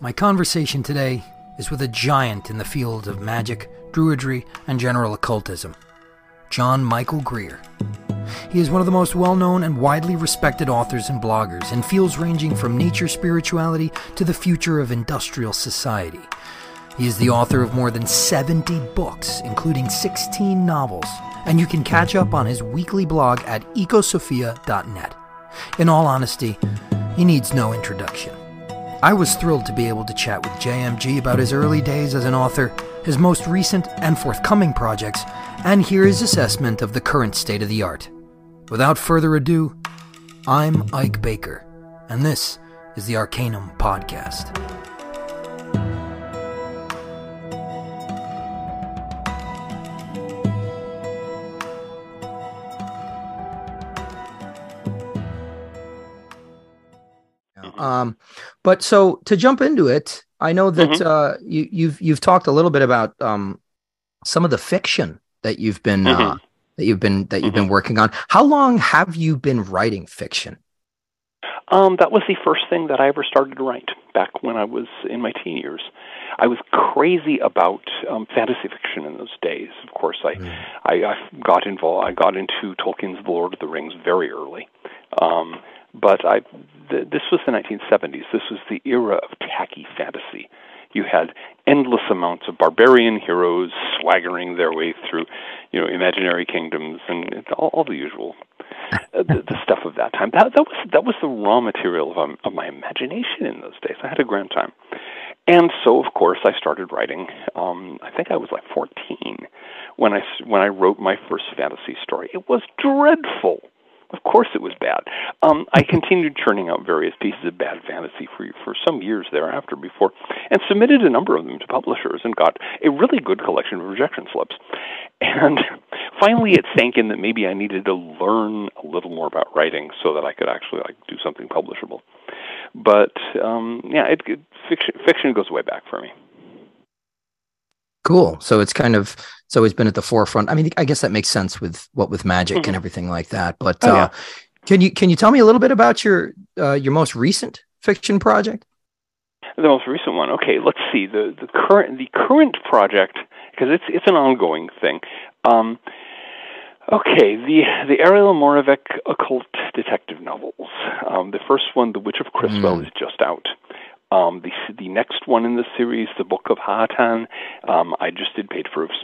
My conversation today is with a giant in the field of magic, druidry, and general occultism, John Michael Greer. He is one of the most well known and widely respected authors and bloggers in fields ranging from nature spirituality to the future of industrial society. He is the author of more than 70 books, including 16 novels, and you can catch up on his weekly blog at ecosophia.net. In all honesty, he needs no introduction. I was thrilled to be able to chat with JMG about his early days as an author, his most recent and forthcoming projects, and hear his assessment of the current state of the art. Without further ado, I'm Ike Baker, and this is the Arcanum Podcast. Um, but so to jump into it, I know that Mhm. uh, you, you've you've talked a little bit about um, some of the fiction that you've been uh, Mhm. that you've been that you've been working on. How long have you been writing fiction? Um, that was the first thing that I ever started to write back when I was in my teen years. I was crazy about um, fantasy fiction in those days. Of course, I, I, I got involved. I got into Tolkien's The Lord of the Rings very early. Um, but I, th- this was the 1970s. This was the era of tacky fantasy. You had endless amounts of barbarian heroes swaggering their way through, you know, imaginary kingdoms and all, all the usual uh, the, the stuff of that time. That that was that was the raw material of, um, of my imagination in those days. I had a grand time, and so of course I started writing. Um, I think I was like 14 when I when I wrote my first fantasy story. It was dreadful. Of course, it was bad. Um, I continued churning out various pieces of bad fantasy for for some years thereafter, before, and submitted a number of them to publishers, and got a really good collection of rejection slips. And finally, it sank in that maybe I needed to learn a little more about writing so that I could actually like do something publishable. But um, yeah, it, it, fiction fiction goes way back for me. Cool. So it's kind of it's always been at the forefront. I mean, I guess that makes sense with what with magic Mhm. and everything like that. But Oh, uh, can you can you tell me a little bit about your uh, your most recent fiction project? The most recent one. Okay, let's see the the current the current project because it's it's an ongoing thing. Um, okay, the the Ariel Moravec occult detective novels. Um, the first one, The Witch of Criswell, Mm. is just out. Um, the the next one in the series, The Book of Haatan, um, I just did paid proofs,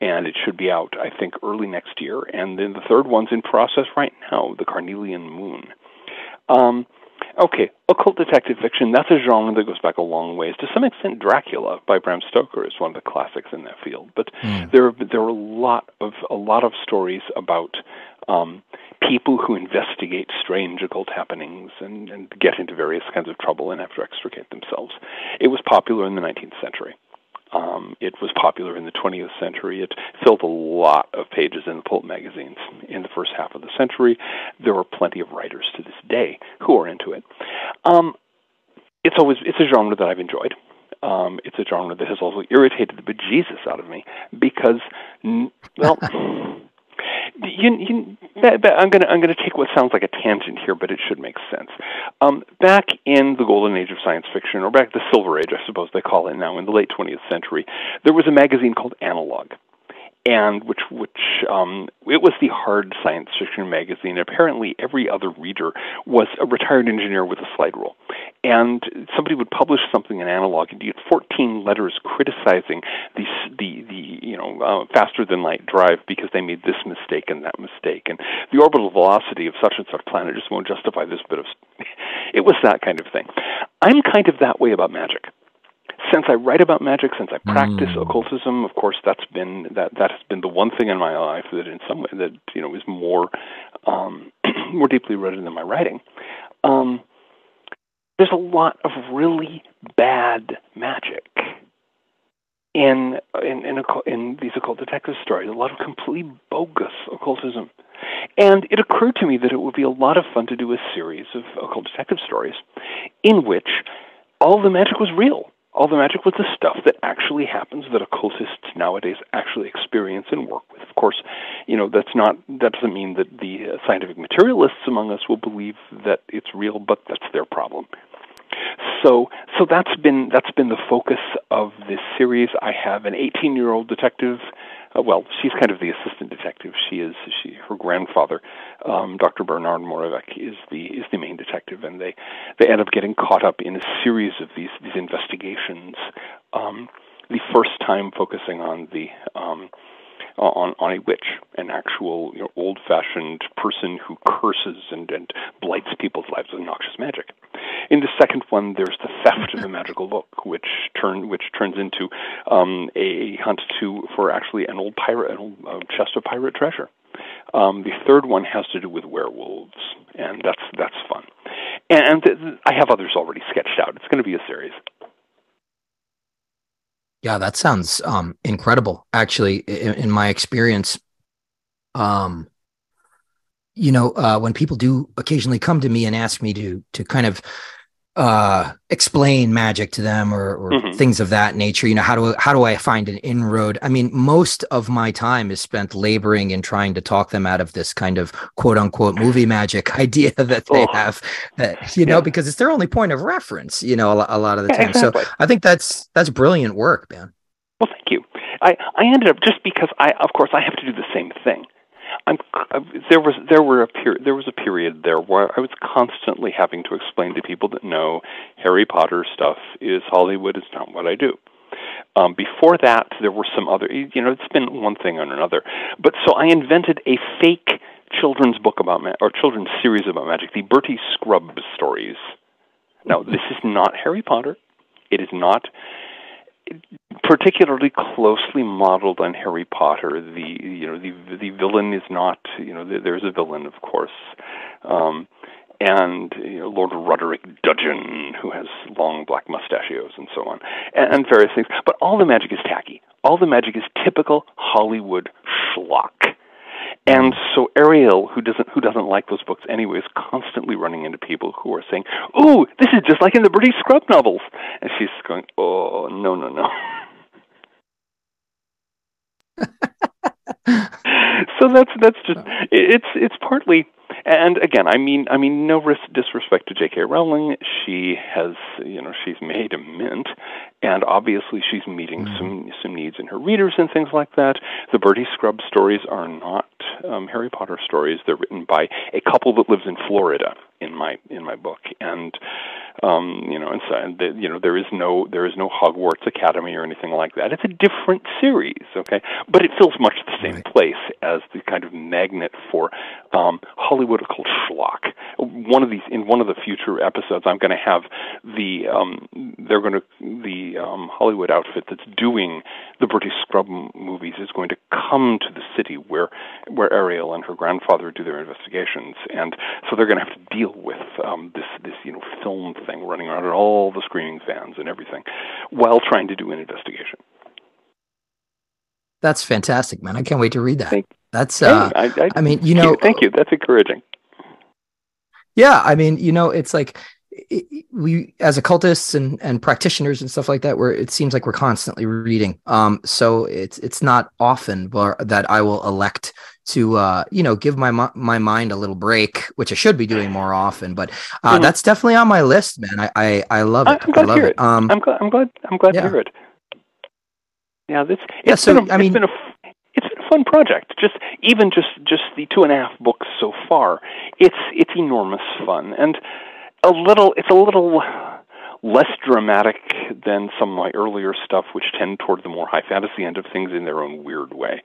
and it should be out I think early next year. And then the third one's in process right now, The Carnelian Moon. Um, okay, occult detective fiction, that's a genre that goes back a long ways. To some extent, Dracula by Bram Stoker is one of the classics in that field. But Mm. there, there are a lot of a lot of stories about um, people who investigate strange occult happenings and, and get into various kinds of trouble and have to extricate themselves. It was popular in the 19th century. Um, it was popular in the 20th century. It filled a lot of pages in the pulp magazines in the first half of the century. There are plenty of writers to this day who are into it. Um, it's always it's a genre that I've enjoyed. Um, it's a genre that has also irritated the bejesus out of me because, well, you, you, that, that, I'm gonna I'm gonna take what sounds like a tangent here, but it should make sense. Um, back in the golden age of science fiction, or back the silver age, I suppose they call it now, in the late 20th century, there was a magazine called Analog, and which which um, it was the hard science fiction magazine. Apparently, every other reader was a retired engineer with a slide rule, and somebody would publish something in Analog, and you get 14 letters criticizing the the the you know uh, faster than light drive because they made this mistake and that mistake, and the orbital velocity of such and such planet just won't justify this bit of. It was that kind of thing. I'm kind of that way about magic since I write about magic, since I practice Mm. occultism, of course, that's been that that has been the one thing in my life that, in some way, that you know is more um, more deeply rooted than my writing. Um, there's a lot of really bad magic in in in, occult, in these occult detective stories. A lot of completely bogus occultism. And it occurred to me that it would be a lot of fun to do a series of occult detective stories in which all the magic was real. All the magic was the stuff that actually happens that occultists nowadays actually experience and work with. Of course, you know that's not that doesn't mean that the uh, scientific materialists among us will believe that it's real, but that's their problem. So, so that's been that's been the focus of this series. I have an 18-year-old detective. Uh, well, she's kind of the assistant detective. She is she her grandfather, um, Dr. Bernard Moravec, is the is the main detective, and they they end up getting caught up in a series of these these investigations. Um, the first time focusing on the um, on, on a witch, an actual you know, old-fashioned person who curses and, and blights people's lives with noxious magic. In the second one, there's the theft of a magical book, which turn which turns into um, a hunt to for actually an old pirate, an old uh, chest of pirate treasure. Um, the third one has to do with werewolves, and that's that's fun. And th- I have others already sketched out. It's going to be a series. Yeah, that sounds um, incredible. Actually, in, in, my experience, um, you know, uh, when people do occasionally come to me and ask me to to kind of uh, explain magic to them or, or mm-hmm. things of that nature, you know, how do how do I find an inroad? I mean, most of my time is spent laboring and trying to talk them out of this kind of quote unquote movie magic idea that they oh. have, that, you know, because it's their only point of reference, you know, a, a lot of the time. Exactly. So I think that's that's brilliant work, man. Well, thank you. I I ended up just because I, of course, I have to do the same thing. I'm, uh, there was there were a period there was a period there where I was constantly having to explain to people that no Harry Potter stuff is Hollywood It's not what I do. Um, before that, there were some other you know it's been one thing on another, but so I invented a fake children's book about ma- or children's series about magic, the Bertie Scrubs stories. Now this is not Harry Potter. It is not particularly closely modeled on Harry Potter. The you know the the villain is not you know there's a villain of course, um, and you know, Lord Roderick Dudgeon who has long black mustachios and so on, and, and various things. But all the magic is tacky. All the magic is typical Hollywood schlock. And so Ariel, who doesn't who doesn't like those books anyway, is constantly running into people who are saying, "Ooh, this is just like in the Bertie Scrub novels," and she's going, "Oh, no, no, no." so that's that's just it's it's partly and again i mean i mean no disrespect to jk rowling she has you know she's made a mint and obviously she's meeting mm-hmm. some some needs in her readers and things like that the bertie scrub stories are not um, harry potter stories they're written by a couple that lives in florida in my in my book and um, you know, and so the, you know there is no there is no Hogwarts Academy or anything like that. It's a different series, okay, but it fills much the same right. place as the kind of magnet for um, Hollywood called schlock. One of these in one of the future episodes, I'm going to have the um, they're going to the um, Hollywood outfit that's doing the Bertie Scrub movies is going to come to the city where where Ariel and her grandfather do their investigations, and so they're going to have to deal with um, this this you know film thing running around at all the screening fans and everything, while trying to do an investigation. That's fantastic, man! I can't wait to read that. Thank, That's uh, I, I, I, mean, you know, thank you. That's encouraging. Yeah, I mean, you know, it's like we as occultists and and practitioners and stuff like that where it seems like we're constantly reading um so it's it's not often that i will elect to uh, you know give my my mind a little break, which I should be doing more often. But uh, mm-hmm. that's definitely on my list, man. I I, I love it. I'm glad I love to hear it. Um, I'm glad. I'm glad. I'm glad yeah. to hear it. Yeah, this. Yeah, so a, I mean, been it's been a fun project. Just even just just the two and a half books so far. It's it's enormous fun and a little. It's a little less dramatic than some of my earlier stuff, which tend toward the more high fantasy end of things in their own weird way.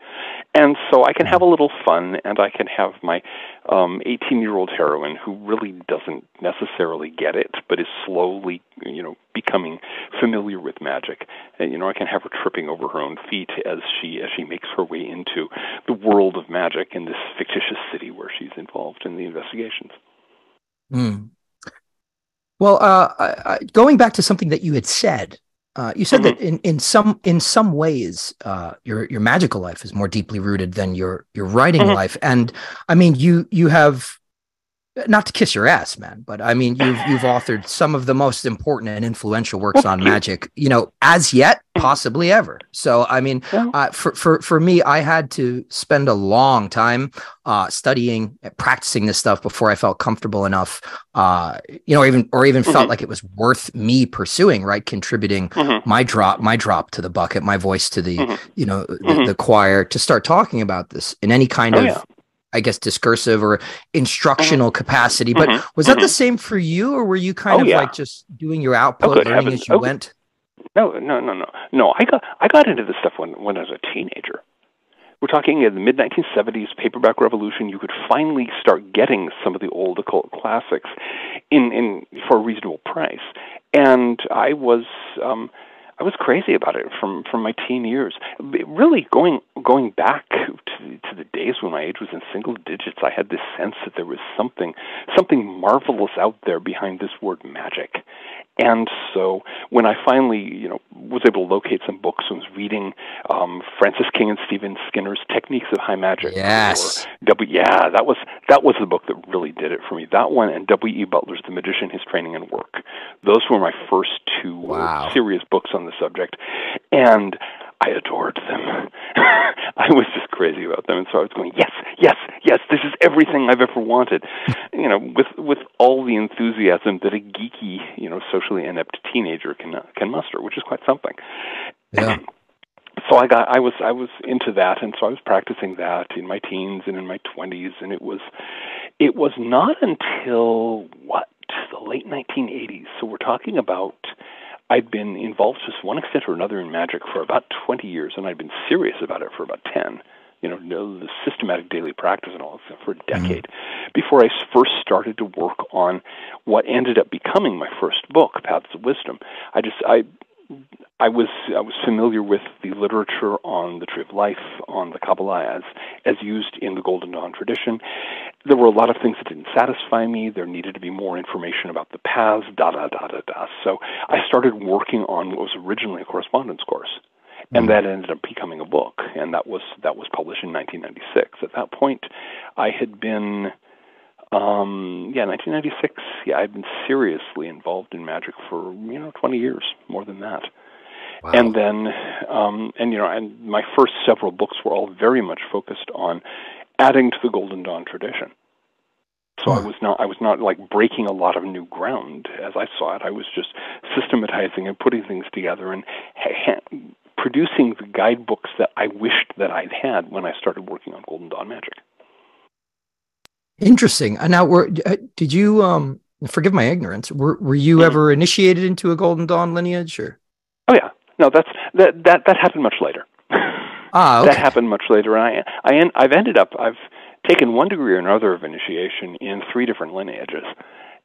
And so I can have a little fun, and I can have my 18 um, year old heroine who really doesn't necessarily get it, but is slowly, you know, becoming familiar with magic. And, you know, I can have her tripping over her own feet as she as she makes her way into the world of magic in this fictitious city where she's involved in the investigations. Mm. Well, uh, I, going back to something that you had said, uh, you said mm-hmm. that in, in some in some ways, uh, your your magical life is more deeply rooted than your your writing mm-hmm. life. And I mean, you you have not to kiss your ass, man, but I mean, you've you've authored some of the most important and influential works on magic, you know, as yet, possibly ever. So, I mean, uh, for for for me, I had to spend a long time uh, studying, practicing this stuff before I felt comfortable enough, uh, you know, or even or even mm-hmm. felt like it was worth me pursuing, right? Contributing mm-hmm. my drop, my drop to the bucket, my voice to the, mm-hmm. you know, the, mm-hmm. the, choir to start talking about this in any kind oh, of yeah I guess discursive or instructional mm-hmm. capacity. But mm-hmm. was that mm-hmm. the same for you, or were you kind oh, of yeah. like just doing your output, oh, learning as you oh, went? No, no, no, no, no. I got I got into this stuff when when I was a teenager. We're talking in the mid 1970s, paperback revolution. You could finally start getting some of the old occult classics in in for a reasonable price, and I was. Um, I was crazy about it from from my teen years. Really going going back to, to the days when my age was in single digits, I had this sense that there was something something marvelous out there behind this word magic. And so when I finally, you know, was able to locate some books and was reading um, Francis King and Stephen Skinner's Techniques of High Magic. Yes. W. Yeah, that was that was the book that really did it for me. That one and W. E. Butler's The Magician, His Training and Work. Those were my first two wow. serious books on the subject, and I adored them. I was just crazy about them, and so I was going, yes, yes, yes. This is everything I've ever wanted. you know, with with all the enthusiasm that a geeky, you know, socially inept teenager can uh, can muster, which is quite something. Yeah. so I got I was I was into that, and so I was practicing that in my teens and in my twenties, and it was it was not until what the late 1980s. So we're talking about I'd been involved to one extent or another in magic for about 20 years, and I'd been serious about it for about 10. You know, the systematic daily practice and all that for a mm-hmm. decade mm-hmm. before I first started to work on what ended up becoming my first book, Paths of Wisdom. I just I I was I was familiar with the literature on the Tree of Life, on the Kabbalah as as used in the Golden Dawn tradition. There were a lot of things that didn't satisfy me. There needed to be more information about the paths, da da da da da. So I started working on what was originally a correspondence course, and mm. that ended up becoming a book, and that was that was published in 1996. At that point, I had been um, yeah, 1996. Yeah, I've been seriously involved in magic for you know 20 years, more than that. Wow. And then, um, and you know, and my first several books were all very much focused on adding to the Golden Dawn tradition. So I was not I was not like breaking a lot of new ground as I saw it. I was just systematizing and putting things together and ha- producing the guidebooks that I wished that I'd had when I started working on Golden Dawn Magic. Interesting. Uh, now, were uh, did you um forgive my ignorance? Were were you mm-hmm. ever initiated into a Golden Dawn lineage, or? Oh yeah, no, that's that that that happened much later. Ah, okay. that happened much later. I I I've ended up I've taken one degree or another of initiation in three different lineages.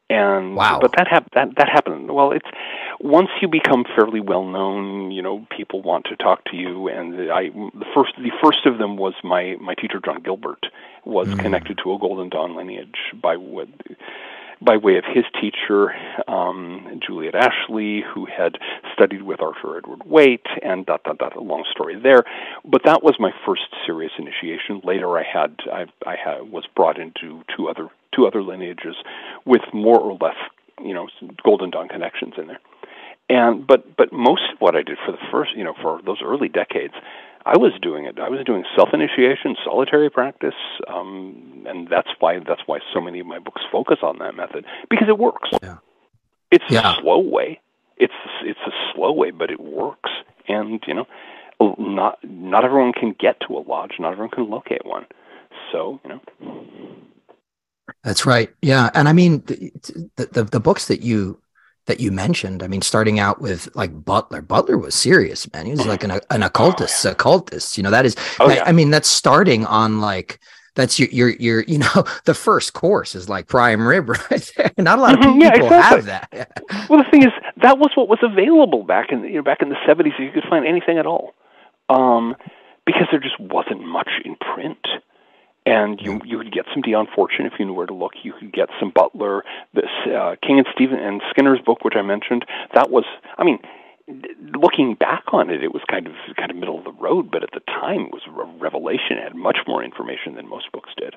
And wow. but that hap- that that happened. Well, it's once you become fairly well known, you know, people want to talk to you. And I the first the first of them was my my teacher John Gilbert was mm. connected to a Golden Dawn lineage by what by way of his teacher, um, Juliet Ashley, who had studied with Arthur Edward Waite, and dot dot dot. A long story there, but that was my first serious initiation. Later, I had I, I had, was brought into two other two other lineages with more or less, you know, Golden Dawn connections in there. And but but most of what I did for the first, you know, for those early decades I was doing it. I was doing self initiation, solitary practice, um, and that's why that's why so many of my books focus on that method because it works. Yeah. It's yeah. a slow way. It's it's a slow way, but it works. And you know, not not everyone can get to a lodge. Not everyone can locate one. So you know. That's right. Yeah, and I mean the, the the books that you that you mentioned. I mean, starting out with like Butler. Butler was serious, man. He was like an, an occultist, oh, yeah. occultist. You know, that is. Oh, I, yeah. I, mean, that's starting on like that's your your your you know the first course is like prime rib right there. Not a lot of people mm-hmm, yeah, exactly. have that. well, the thing is, that was what was available back in you know back in the seventies. You could find anything at all, um, because there just wasn't much in print and you you could get some Dion Fortune if you knew where to look. You could get some Butler, this uh, King and Stephen and Skinner's book, which I mentioned. That was, I mean, looking back on it, it was kind of kind of middle of the road, but at the time it was a revelation. It had much more information than most books did,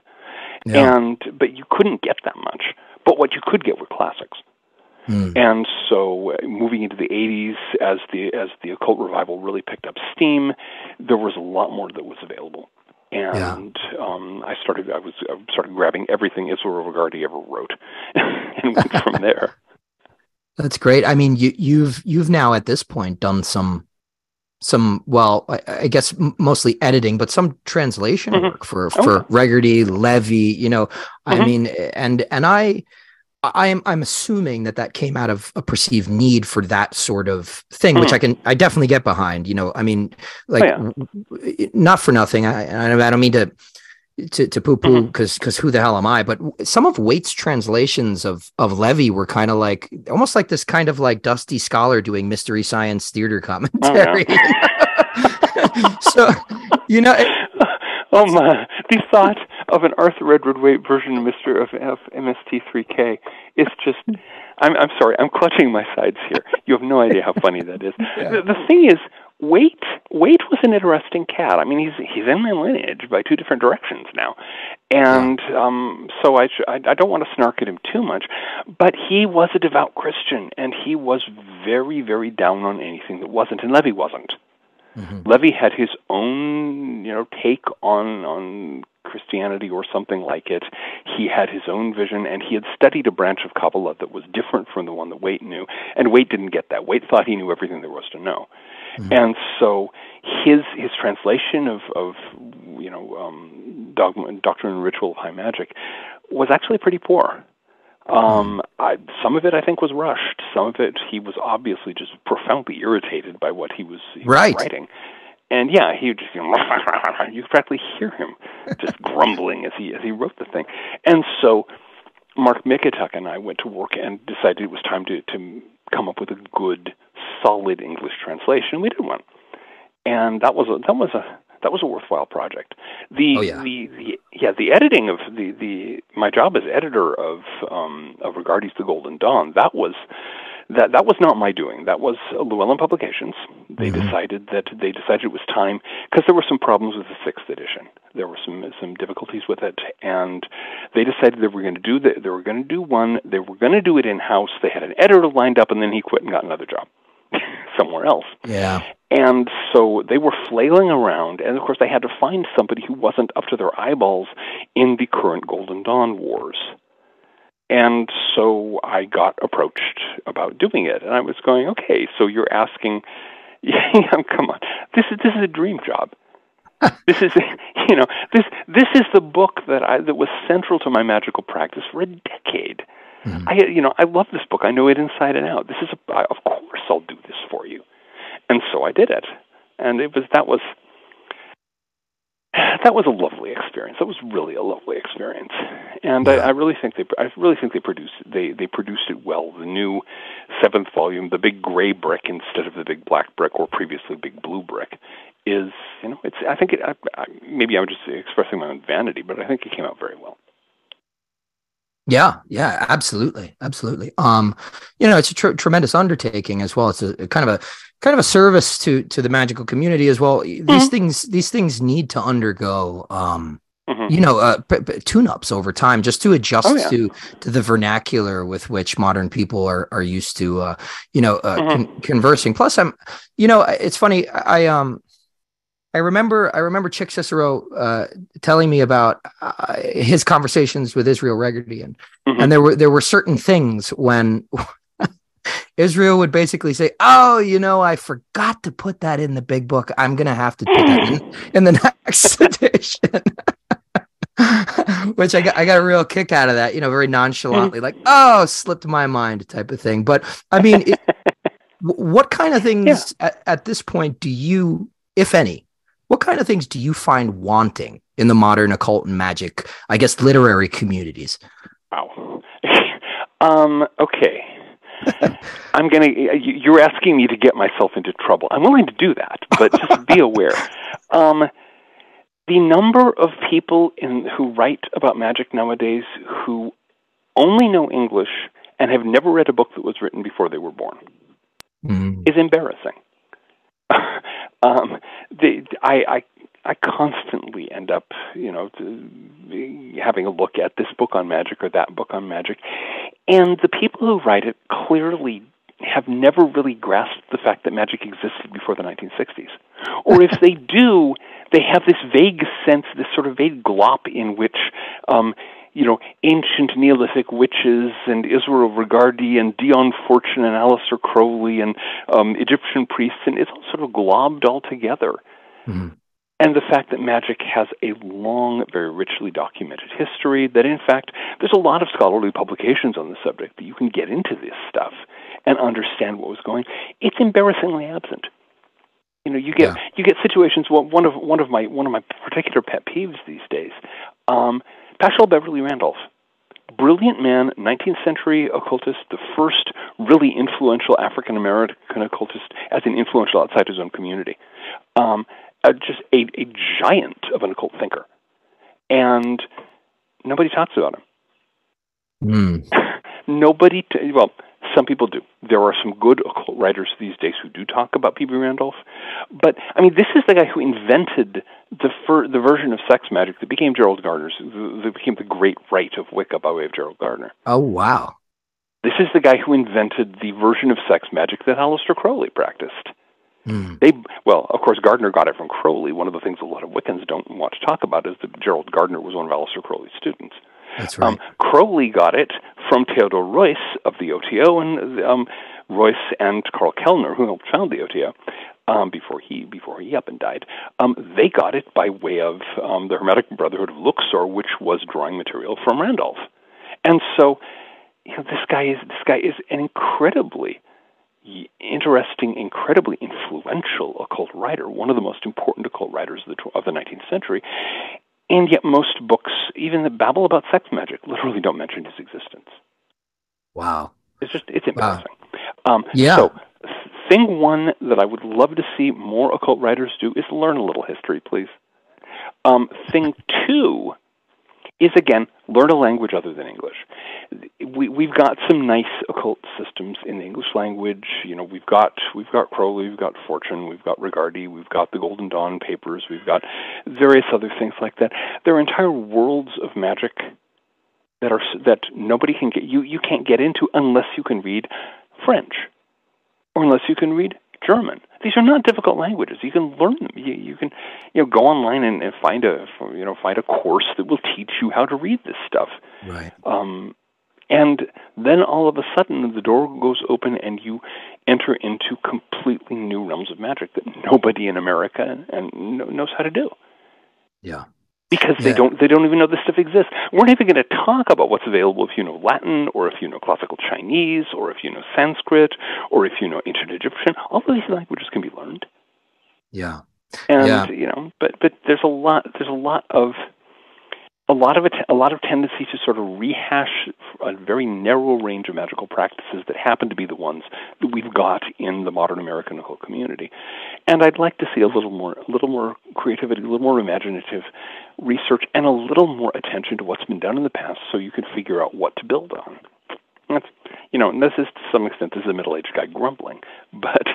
yeah. and but you couldn't get that much. But what you could get were classics. Mm. And so, uh, moving into the 80s, as the as the occult revival really picked up steam, there was a lot more that was available. And yeah. um, I started I was I started grabbing everything Israel Regardie ever wrote, and went from there. That's great. I mean, you, you've you've now at this point done some some well, I, I guess mostly editing, but some translation mm-hmm. work for oh, for Regardie, Lévi. You know, mm-hmm. I mean, and and I. I am I'm assuming that that came out of a perceived need for that sort of thing, mm-hmm. which I can I definitely get behind. You know, I mean, like oh, yeah. not for nothing. I I don't mean to to, to poo poo because mm-hmm. because who the hell am I? But some of Waite's translations of of Lévi were kind of like almost like this kind of like dusty scholar doing mystery science theater commentary. Oh, yeah. so you know. It, oh my! The thought of an Arthur Edward Waite version of Mister of, of MST3K is just. I'm I'm sorry. I'm clutching my sides here. You have no idea how funny that is. Yeah. The, the thing is, Waite Waite was an interesting cat. I mean, he's he's in my lineage by two different directions now, and um, so I, I I don't want to snark at him too much, but he was a devout Christian, and he was very very down on anything that wasn't, and Lévi wasn't. Mm-hmm. Lévi had his own, you know, take on on Christianity or something like it. He had his own vision, and he had studied a branch of Kabbalah that was different from the one that Waite knew. And Waite didn't get that. Waite thought he knew everything there was to know. Mm-hmm. And so his his translation of of you know um, dogma, doctrine and ritual of high magic was actually pretty poor. Um. I, some of it I think was rushed. Some of it he was obviously just profoundly irritated by what he was, he right. was writing. And yeah, he would just you, know, you could practically hear him just grumbling as he as he wrote the thing. And so Mark Mikituk and I went to work and decided it was time to to come up with a good solid English translation. We did one, and that was a that was a that was a worthwhile project. The, oh, yeah. the, the yeah the editing of the the my job as editor of um, of Regardie's The Golden Dawn that was that that was not my doing. That was Llewellyn Publications. They mm-hmm. decided that they decided it was time because there were some problems with the sixth edition. There were some some difficulties with it, and they decided they were going to do the, they were going to do one. They were going to do it in house. They had an editor lined up, and then he quit and got another job somewhere else. Yeah. And so they were flailing around, and of course they had to find somebody who wasn't up to their eyeballs in the current Golden Dawn wars. And so I got approached about doing it, and I was going, okay, so you're asking, yeah, come on, this is this is a dream job. this is, you know, this this is the book that I that was central to my magical practice for a decade. Mm-hmm. I, you know, I love this book. I know it inside and out. This is, a, of course, I'll do this for you, and so I did it. And it was that was that was a lovely experience. That was really a lovely experience, and yeah. I, I really think they I really think they produced they they produced it well. The new seventh volume, the big gray brick instead of the big black brick or previously big blue brick, is you know it's I think it I, I, maybe I'm just expressing my own vanity, but I think it came out very well. Yeah, yeah, absolutely, absolutely. Um, you know, it's a tr- tremendous undertaking as well. It's a, a, kind of a kind of a service to to the magical community as well. These mm-hmm. things these things need to undergo um, mm-hmm. you know, uh, p- p- tune-ups over time just to adjust oh, yeah. to to the vernacular with which modern people are are used to uh, you know, uh, mm-hmm. con- conversing. Plus I'm you know, it's funny I um I remember I remember Chick Cicero uh, telling me about uh, his conversations with Israel Regardie, and, mm-hmm. and there were there were certain things when Israel would basically say, "Oh, you know, I forgot to put that in the big book. I'm going to have to put that in, in the next edition." Which I got, I got a real kick out of that, you know, very nonchalantly, like, "Oh, slipped my mind," type of thing. But I mean, it, what kind of things yeah. at, at this point do you, if any, what kind of things do you find wanting in the modern occult and magic, I guess, literary communities? Wow. um, okay. I'm going to, you're asking me to get myself into trouble. I'm willing to do that, but just be aware. Um, the number of people in, who write about magic nowadays who only know English and have never read a book that was written before they were born. mm. is embarrassing. Um, the, I, I I constantly end up, you know, having a look at this book on magic or that book on magic, and the people who write it clearly have never really grasped the fact that magic existed before the 1960s. Or if they do, they have this vague sense, this sort of vague glop in which, um, you know, ancient Neolithic witches and Israel Regardie and Dion Fortune and Aleister Crowley and um, Egyptian priests, and it's all sort of globbed all together. Mm-hmm and the fact that magic has a long, very richly documented history, that in fact, there's a lot of scholarly publications on the subject that you can get into this stuff and understand what was going. It's embarrassingly absent. You know, you get yeah. you get situations. Well, one of one of my one of my particular pet peeves these days, um, Paschal Beverly Randolph, brilliant man, 19th century occultist, the first really influential African American occultist, as an influential outside his own community. Um, uh, just a, a giant of an occult thinker, and nobody talks about him. Mm. nobody. T- well, some people do. There are some good occult writers these days who do talk about P.B. Randolph, but I mean, this is the guy who invented the fir- the version of sex magic that became Gerald Gardner's, that became the Great Rite of Wicca by way of Gerald Gardner. Oh wow! This is the guy who invented the version of sex magic that Aleister Crowley practiced. Mm. They well, of course, Gardner got it from Crowley. One of the things a lot of Wiccans don't want to talk about is that Gerald Gardner was one of Aleister Crowley's students. That's right. Um, Crowley got it from Theodore Reuss of the OTO, and um, Reuss and Carl Kellner, who helped found the OTO. Um, before he before he up and died, um, they got it by way of um, the Hermetic Brotherhood of Luxor, which was drawing material from Randolph, and so you know this guy is this guy is an incredibly interesting, incredibly influential occult writer, one of the most important occult writers of the, of the 19th century. And yet, most books, even that babble about sex magic, literally don't mention his existence. Wow. It's just, it's embarrassing. Wow. Um, yeah. So, thing one that I would love to see more occult writers do is learn a little history, please. Um, thing two is again learn a language other than English. We we've got some nice occult systems in the English language. You know, we've got we've got Crowley, we've got Fortune, we've got Regardie, we've got the Golden Dawn papers, we've got various other things like that. There are entire worlds of magic that are that nobody can get you you can't get into unless you can read French or unless you can read German. These are not difficult languages. You can learn them. You, you can, you know, go online and, and find a, you know, find a course that will teach you how to read this stuff. Right. Um, and then all of a sudden the door goes open and you enter into completely new realms of magic that nobody in America and knows how to do. Yeah because yeah. they don't they don't even know this stuff exists. We're not even going to talk about what's available if you know Latin or if you know classical Chinese or if you know Sanskrit or if you know ancient Egyptian. All of these languages can be learned. Yeah. And yeah. you know, but but there's a lot there's a lot of a lot of a lot of tendency to sort of rehash a very narrow range of magical practices that happen to be the ones that we've got in the modern American occult community. And I'd like to see a little more a little more creativity, a little more imaginative research and a little more attention to what's been done in the past so you can figure out what to build on. That's you know, and this is to some extent this is a middle aged guy grumbling, but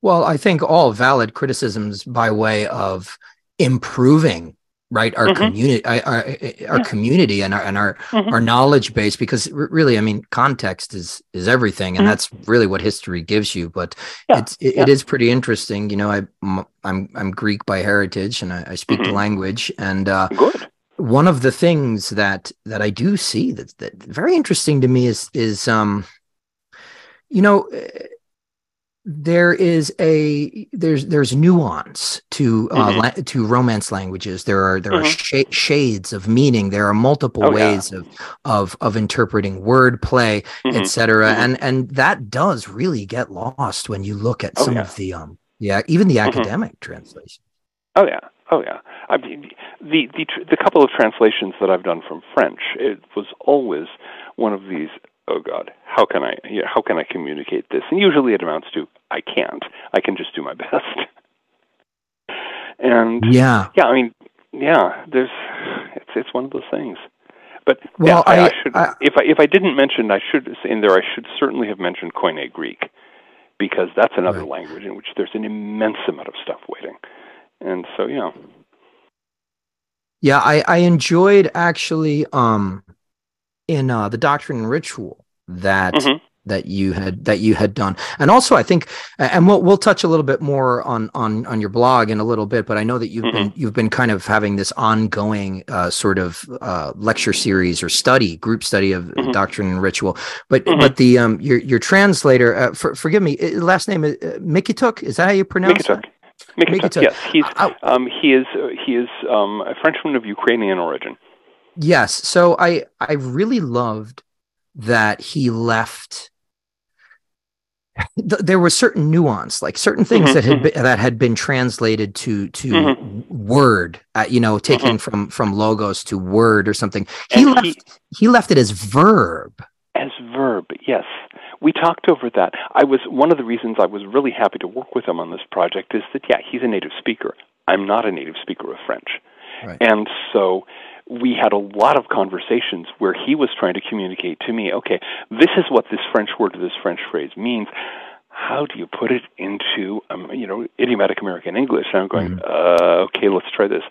well, I think all valid criticisms by way of improving right our mm-hmm. community our, our yeah. community and our and our mm-hmm. our knowledge base because really i mean context is is everything and mm-hmm. that's really what history gives you but yeah. it's it, yeah. it is pretty interesting you know i i'm i'm greek by heritage and i, I speak the mm-hmm. language and uh Good. one of the things that that i do see that that very interesting to me is is um you know there is a there's there's nuance to uh, mm-hmm. la- to romance languages there are there mm-hmm. are sh- shades of meaning there are multiple oh, ways yeah. of of of interpreting wordplay mm-hmm. etc mm-hmm. and and that does really get lost when you look at oh, some yeah. of the um yeah even the mm-hmm. academic translation oh yeah oh yeah I mean, the the the couple of translations that I've done from French it was always one of these oh God, how can I, you know, how can I communicate this? And usually it amounts to, I can't. I can just do my best. and yeah, yeah, I mean, yeah, there's, it's it's one of those things. But well, yeah, I, I, should, I, if I if I didn't mention, I should in there. I should certainly have mentioned Koine Greek, because that's another right. language in which there's an immense amount of stuff waiting. And so, yeah. Yeah, I, I enjoyed actually um in uh the Doctrine and Ritual that mm-hmm that you had that you had done and also i think and we'll we'll touch a little bit more on on on your blog in a little bit but i know that you've mm-hmm. been you've been kind of having this ongoing uh, sort of uh, lecture series or study group study of mm-hmm. doctrine and ritual but mm-hmm. but the um your your translator uh, for, forgive me uh, last name is uh, Mikituk is that how you pronounce Mikituk. it Mikituk. Yes, he's um, he is uh, he is um, a Frenchman of Ukrainian origin. Yes, so I I really loved that he left there was certain nuance, like certain things mm-hmm, that had mm-hmm. been, that had been translated to to mm-hmm. word, uh, you know, taken mm-hmm. from from logos to word or something. He and left he, he left it as verb. As verb, yes. We talked over that. I was one of the reasons I was really happy to work with him on this project is that yeah, he's a native speaker. I'm not a native speaker of French, right. and so we had a lot of conversations where he was trying to communicate to me, okay, this is what this French word or this French phrase means. How do you put it into, um, you know, idiomatic American English? And I'm going, mm-hmm. uh, okay, let's try this.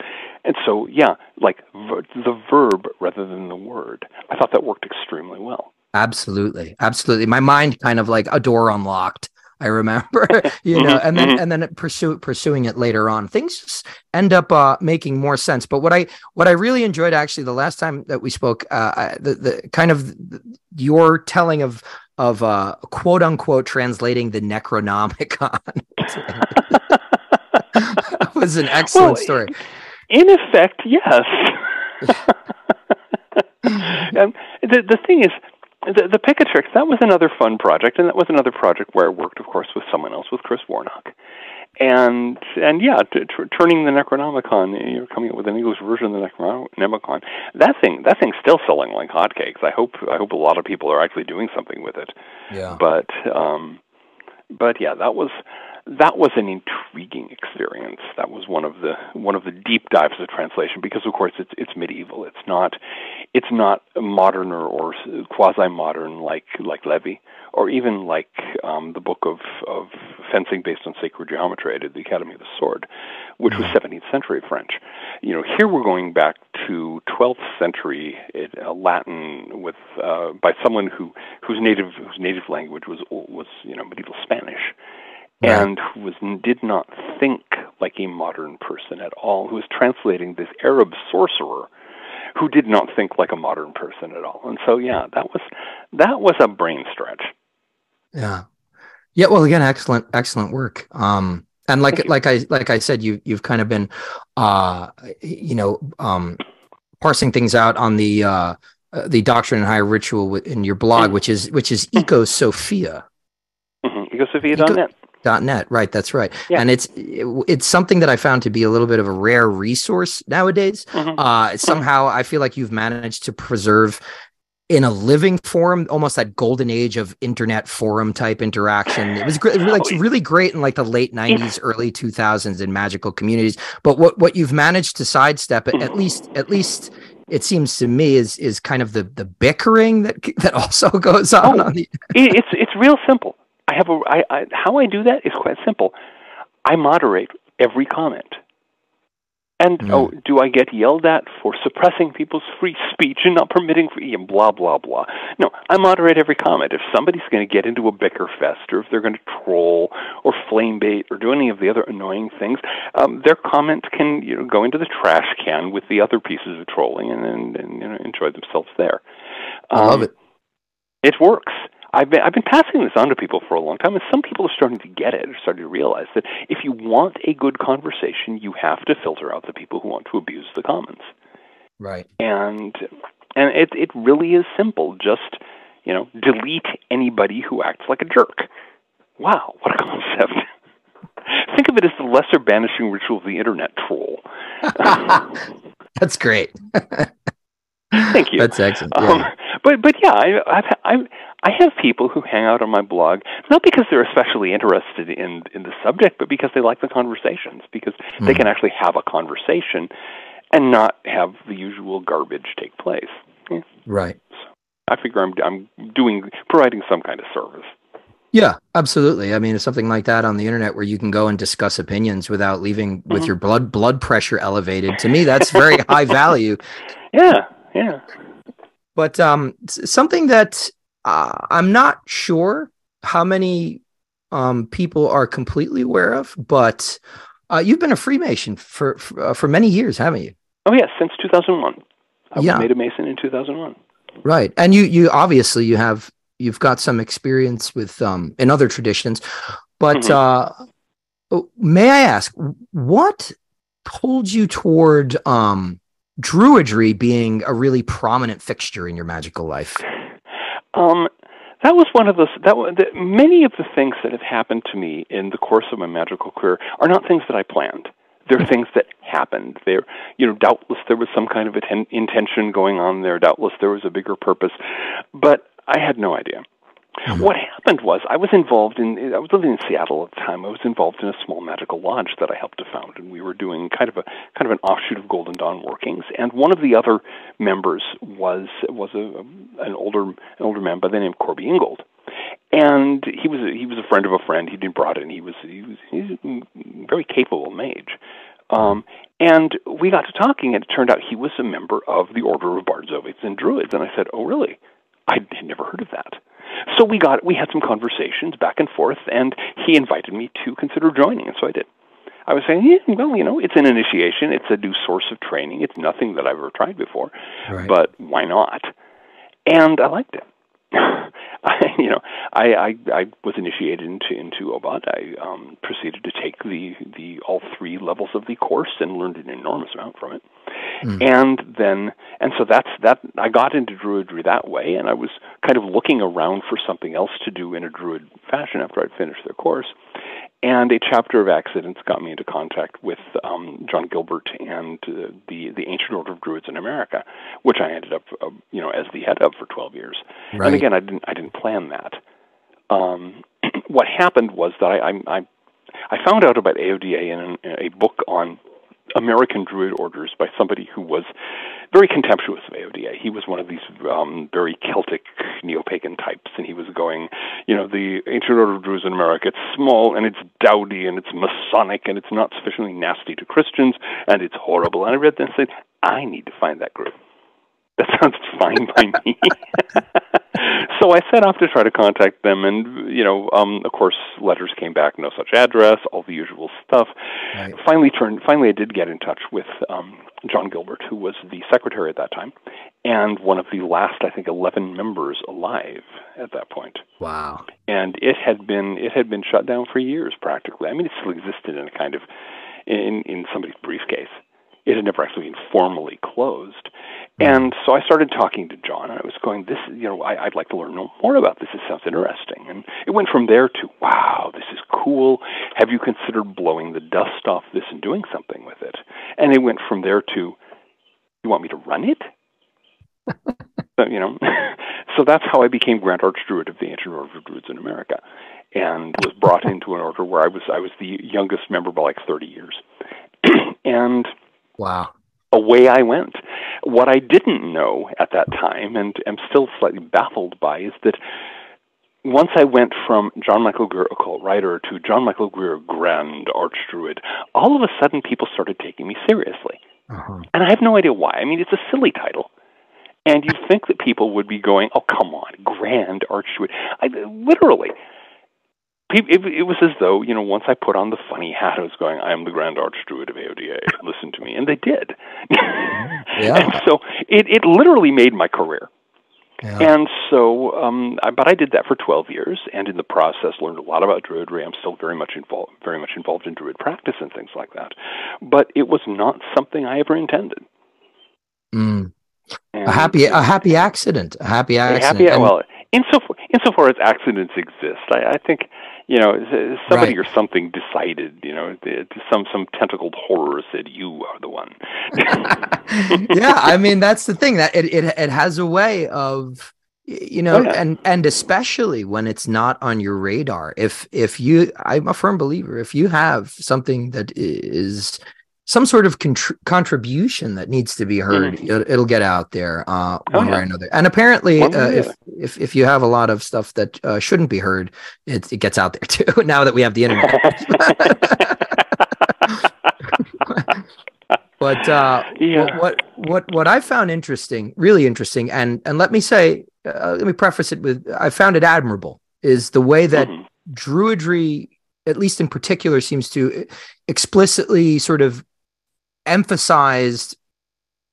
And so, yeah, like ver- the verb rather than the word. I thought that worked extremely well. Absolutely, absolutely. My mind kind of like a door unlocked I remember, you know, mm-hmm, and then mm-hmm. and then pursue pursuing it later on. Things just end up uh, making more sense. But what I what I really enjoyed actually the last time that we spoke, uh, the the kind of your telling of of uh, quote unquote translating the Necronomicon that was an excellent well, story. In effect, yes. um, the the thing is the, the Picatrix, that was another fun project, and that was another project where I worked, of course, with someone else, with Chris Warnock. And and yeah, t- t- turning the Necronomicon, you're coming up with an English version of the Necronomicon. That thing, that thing's still selling like hotcakes. I hope I hope a lot of people are actually doing something with it. Yeah. But um, but yeah, that was that was an intriguing experience. That was one of the one of the deep dives of translation because, of course, it's it's medieval. It's not it's not modern or, or quasi modern like like Lévi or even like um, the book of of fencing based on sacred geometry I did, the Academy of the Sword, which was 17th mm-hmm. century French. You know, here we're going back to 12th century it, uh, Latin with uh, by someone who whose native whose native language was was you know medieval Spanish and who was did not think like a modern person at all, who was translating this Arab sorcerer who did not think like a modern person at all. And so yeah, that was that was a brain stretch. Yeah. Yeah, well again, excellent excellent work. Um and like like I like I said you you've kind of been uh you know um parsing things out on the uh the doctrine and higher ritual in your blog, mm-hmm. which is which is Eco Sophia. Mm-hmm. EcoSophia.net net. Right that's right. Yeah. and it's it's something that i found to be a little bit of a rare resource nowadays. Mm-hmm. uh somehow i feel like you've managed to preserve in a living forum almost that golden age of internet forum type interaction. It was great like oh, really great in like the late 90s early 2000s in magical communities. But what what you've managed to sidestep mm-hmm. at least at least it seems to me is is kind of the the bickering that that also goes on oh, on the it's it's real simple I have a I, I, how I do that is quite simple. I moderate every comment. And mm. oh, do I get yelled at for suppressing people's free speech and not permitting free and blah blah blah? No, I moderate every comment. If somebody's going to get into a bicker fest, or if they're going to troll or flame bait or do any of the other annoying things, um, their comment can you know go into the trash can with the other pieces of trolling and, and, and you know, enjoy themselves there. Um, I love um, it. It works. I've been I've been passing this on to people for a long time, and some people are starting to get it, are starting to realize that if you want a good conversation, you have to filter out the people who want to abuse the commons. Right. And and it it really is simple. Just you know, delete anybody who acts like a jerk. Wow, what a concept! Think of it as the lesser banishing ritual of the internet troll. That's great. Thank you. That's excellent. Yeah. Um, but but yeah, I, I've I've I have people who hang out on my blog not because they're especially interested in in the subject, but because they like the conversations because mm. they hmm. can actually have a conversation and not have the usual garbage take place. Yeah. Right. So I figure I'm I'm doing providing some kind of service. Yeah, absolutely. I mean, it's something like that on the internet where you can go and discuss opinions without leaving mm-hmm. with your blood blood pressure elevated. To me, that's very high value. Yeah, yeah. But um, something that uh, I'm not sure how many um, people are completely aware of, but uh, you've been a Freemason for for, uh, for many years, haven't you? Oh yes, since 2001. I yeah. was made a Mason in 2001. Right, and you you obviously you have you've got some experience with um, in other traditions, but mm-hmm. uh, oh, may I ask what pulled you toward um, druidry being a really prominent fixture in your magical life? Um, that was one of those that the, many of the things that have happened to me in the course of my magical career are not things that I planned. They're things that happened. There, you know, doubtless there was some kind of atten- intention going on there. Doubtless there was a bigger purpose, but I had no idea. Mm-hmm. What happened was I was involved in I was living in Seattle at the time. I was involved in a small magical lodge that I helped to found and we were doing kind of a kind of an offshoot of Golden Dawn workings and one of the other members was was a an older an older man by the name of Corby Ingold. And he was a, he was a friend of a friend. He'd been brought in. He was he was he's a very capable mage. Um, and we got to talking, and it turned out he was a member of the Order of Bards, Ovates, and Druids. And I said, "Oh, really? I had never heard of that." So we got we had some conversations back and forth, and he invited me to consider joining, and so I did. I was saying, yeah, well, you know, it's an initiation, it's a new source of training, it's nothing that I've ever tried before, right. but why not? And I liked it. I, you know, I, I I was initiated into into OBOD. I um, proceeded to take the the all three levels of the course and learned an enormous amount from it. Mm. And then and so that's that. I got into Druidry that way, and I was kind of looking around for something else to do in a Druid fashion after I'd finished the course. And a chapter of accidents got me into contact with um, John Gilbert and uh, the the Ancient Order of Druids in America, which I ended up, uh, you know, as the head of for 12 years. Right. And again, I didn't I didn't plan that. Um, what happened was that I, I I found out about AODA in, in a book on American Druid orders by somebody who was very contemptuous of AODA. He was one of these um, very Celtic neo-pagan types, and he was going, you know, the Ancient Order of Druids in America. It's small and it's dowdy and it's Masonic and it's not sufficiently nasty to Christians and it's horrible. And I read that and said, I need to find that group. That sounds fine by me. so I set off to try to contact them, and you know, um, of course, letters came back, no such address, all the usual stuff. Right. Finally, turned. Finally, I did get in touch with um, John Gilbert, who was the secretary at that time, and one of the last, I think, eleven members alive at that point. Wow! And it had been it had been shut down for years, practically. I mean, it still existed in a kind of in in somebody's briefcase it had never actually been formally closed. And hmm. so I started talking to John, and I was going, "This, you know, I, would like to learn more about this. It sounds interesting." And it went from there to, "Wow, this is cool. Have you considered blowing the dust off this and doing something with it?" And it went from there to, "You want me to run it?" so, you know, so that's how I became Grand Archdruid of the Ancient Order of Druids in America, and was brought into an order where I was I was the youngest member by like thirty years, and Wow. Away I went. What I didn't know at that time, and am still slightly baffled by, is that once I went from John Michael Greer occult writer to John Michael Greer grand archdruid, all of a sudden people started taking me seriously. Uh-huh. And I have no idea why. I mean, it's a silly title. And you'd think that people would be going, oh, come on, grand archdruid. I, literally, it, it was as though you know once I put on the funny hat, I was going, "I am the Grand Archdruid of AODA. Listen to me," and they did. yeah. And so it it literally made my career. Yeah. And so, um, I, but I did that for 12 years, and in the process, learned a lot about Druidry. I'm still very much involved, very much involved in Druid practice and things like that. But it was not something I ever intended. Mm. a happy, a happy accident. A happy accident. A happy, well, insofar, insofar as accidents exist, I, I think you know, somebody right. or something decided, you know, some some tentacled horror said you are the one. yeah, I mean that's the thing that it it it has a way of you know oh, yeah. and and especially when it's not on your radar if if you i'm a firm believer if you have something that is some sort of contr- contribution that needs to be heard. Mm-hmm. It'll, it'll, get out there uh, oh, one oh, yeah. way or another. And apparently, uh, if, if if you have a lot of stuff that uh, shouldn't be heard, it, it gets out there too. now that we have the internet. but uh, yeah. what what what I found interesting, really interesting, and and let me say, uh, let me preface it with, I found it admirable, is the way that mm-hmm. Druidry at least in particular, seems to explicitly sort of emphasized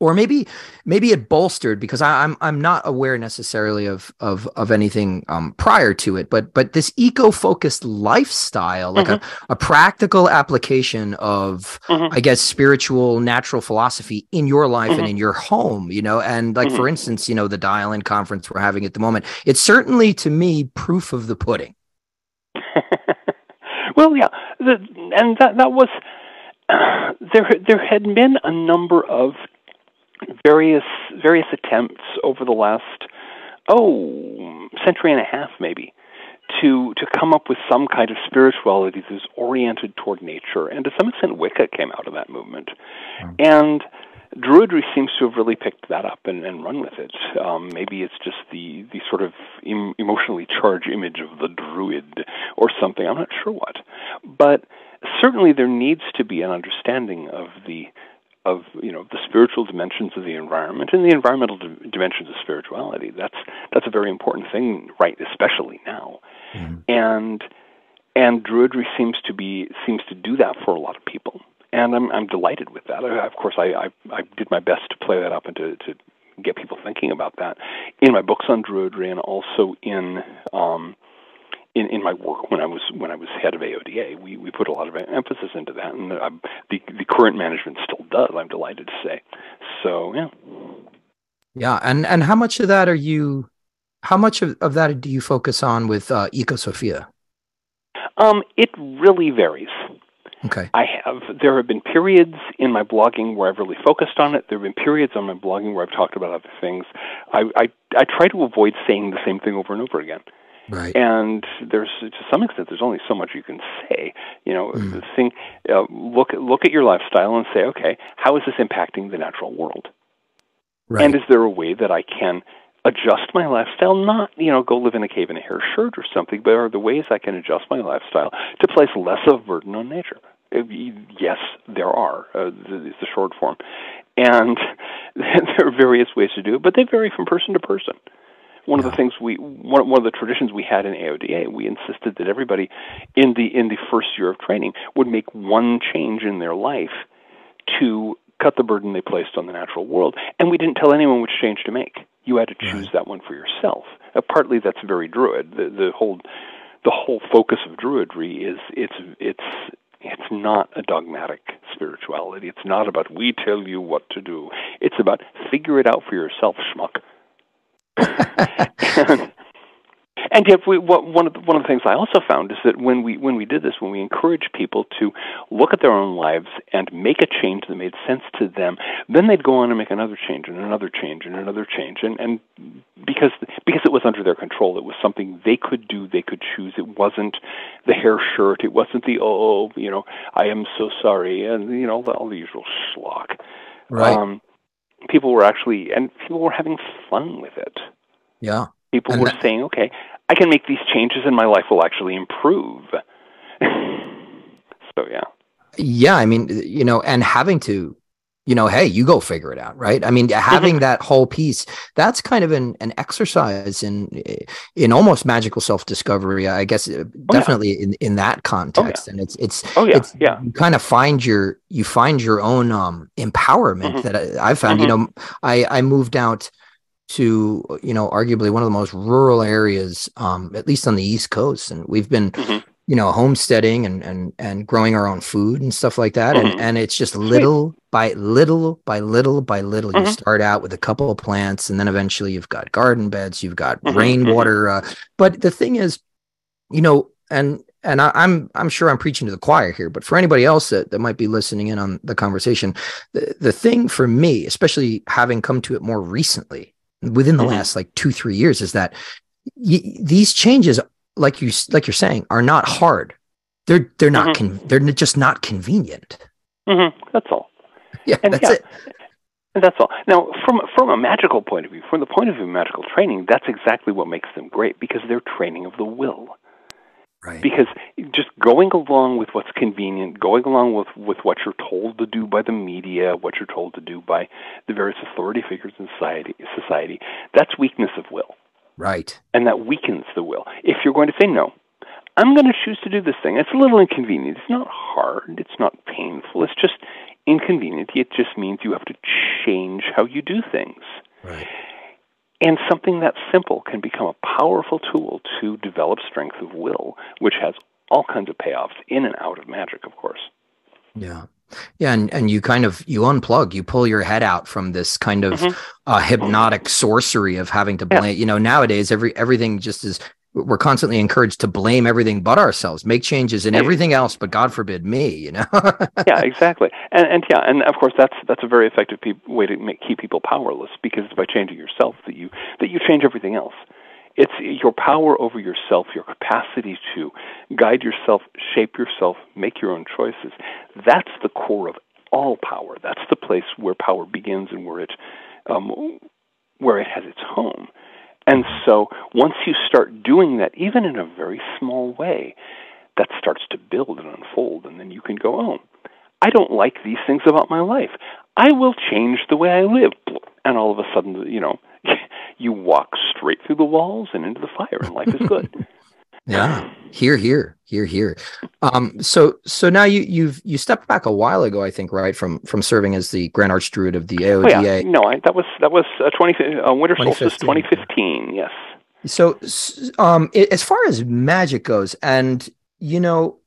or maybe maybe it bolstered because I, am I'm, I'm not aware necessarily of of of anything um, prior to it, but but this eco focused lifestyle, like mm-hmm. a, a practical application of mm-hmm. I guess spiritual natural philosophy in your life mm-hmm. and in your home, you know, and like for mm-hmm. instance, you know, the Dial In conference we're having at the moment, it's certainly to me proof of the pudding. well, yeah, the, and that that was there there had been a number of various various attempts over the last oh century and a half maybe to to come up with some kind of spirituality that's oriented toward nature and to some extent Wicca came out of that movement mm. and Druidry seems to have really picked that up and, and run with it. Um, maybe it's just the, the sort of em- emotionally charged image of the druid or something. I'm not sure what. But certainly there needs to be an understanding of the of you know the spiritual dimensions of the environment and the environmental di- dimensions of spirituality. That's that's a very important thing, right? Especially now, mm-hmm. and and Druidry seems to be seems to do that for a lot of people, and I'm I'm delighted with that. I, of course, I, I I did my best to play that up and to to get people thinking about that in my books on Druidry and also in um, in, in my work when I was when I was head of AODA, we, we put a lot of emphasis into that, and uh, the the current management still does. I'm delighted to say. So yeah, yeah, and and how much of that are you? How much of, of that do you focus on with uh, Ecosophia? Um, it really varies. Okay. I have. There have been periods in my blogging where I've really focused on it. There have been periods on my blogging where I've talked about other things. I I, I try to avoid saying the same thing over and over again. Right. And there's to some extent there's only so much you can say. You know, mm. the thing uh, look look at your lifestyle and say, okay, how is this impacting the natural world? Right. And is there a way that I can adjust my lifestyle? Not you know go live in a cave in a hair shirt or something, but are the ways I can adjust my lifestyle to place less of a burden on nature? Uh, yes, there are. Uh, is the short form, and there are various ways to do it, but they vary from person to person one of the things we one, one of the traditions we had in AODA, we insisted that everybody in the in the first year of training would make one change in their life to cut the burden they placed on the natural world, and we didn't tell anyone which change to make. You had to choose right. that one for yourself. Uh, partly that's very druid. The, the whole the whole focus of druidry is it's it's it's not a dogmatic spirituality. It's not about we tell you what to do. It's about figure it out for yourself, schmuck. and, yet, we, what, one of the, one of the things I also found is that when we when we did this, when we encouraged people to look at their own lives and make a change that made sense to them, then they'd go on and make another change and another change and another change, and and because because it was under their control, it was something they could do, they could choose. It wasn't the hair shirt, it wasn't the oh, you know, I am so sorry, and you know all the usual schlock. Right. Um, people were actually and people were having fun with it. Yeah. People and were that, saying, "Okay, I can make these changes and my life will actually improve." so, yeah. Yeah, I mean, you know, and having to you know, hey, you go figure it out, right? I mean, having mm-hmm. that whole piece, that's kind of an, an exercise in in almost magical self discovery. I guess uh, oh, definitely yeah. in, in that context, oh, yeah. and it's it's oh yeah, it's, yeah. You kind of find your you find your own um empowerment mm-hmm. that I, I found. Mm-hmm. You know, I I moved out to you know arguably one of the most rural areas um at least on the east coast and we've been mm-hmm you know homesteading and and and growing our own food and stuff like that mm-hmm. and and it's just little by little by little by little mm-hmm. you start out with a couple of plants and then eventually you've got garden beds you've got mm-hmm. rainwater mm-hmm. uh, but the thing is you know and and I, am I'm, I'm sure I'm preaching to the choir here, but for anybody else that, that might be listening in on the conversation, the, the thing for me, especially having come to it more recently, within the mm-hmm. last like two three years, is that y- these changes like you like you're saying are not hard they're they're not mm-hmm. con- they're just not convenient Mm-hmm. That's all. Yeah, and that's yeah, it. And that's all. Now, from from a magical point of view, from the point of view of magical training, that's exactly what makes them great because they're training of the will. Right. Because just going along with what's convenient, going along with, with what you're told to do by the media, what you're told to do by the various authority figures in society, society that's weakness of will. Right. And that weakens the will. If you're going to say no, I'm going to choose to do this thing. It's a little inconvenient. It's not hard. It's not painful. It's just inconvenient. It just means you have to change how you do things. Right. And something that simple can become a powerful tool to develop strength of will, which has all kinds of payoffs in and out of magic, of course. Yeah. Yeah, and, and you kind of you unplug, you pull your head out from this kind of mm-hmm. uh, hypnotic sorcery of having to blame. Yeah. You know, nowadays every everything just is we're constantly encouraged to blame everything but ourselves, make changes in everything else, but God forbid me. You know. yeah, exactly, and and yeah, and of course that's that's a very effective pe- way to make, keep people powerless because it's by changing yourself that you that you change everything else. It's your power over yourself, your capacity to guide yourself, shape yourself, make your own choices. That's the core of all power. That's the place where power begins and where it um, where it has its home. And so once you start doing that, even in a very small way, that starts to build and unfold. And then you can go, oh, I don't like these things about my life. I will change the way I live. And all of a sudden, you know, you walk straight through the walls and into the fire, and life is good. Yeah, here, here, here, here. Um, so, so now you you've you stepped back a while ago, I think, right from from serving as the Grand Archdruid of the AODA. Oh, yeah. No, I, that was that was uh, twenty uh, Winter Solstice, twenty fifteen. Yes. So, um, it, as far as magic goes, and you know,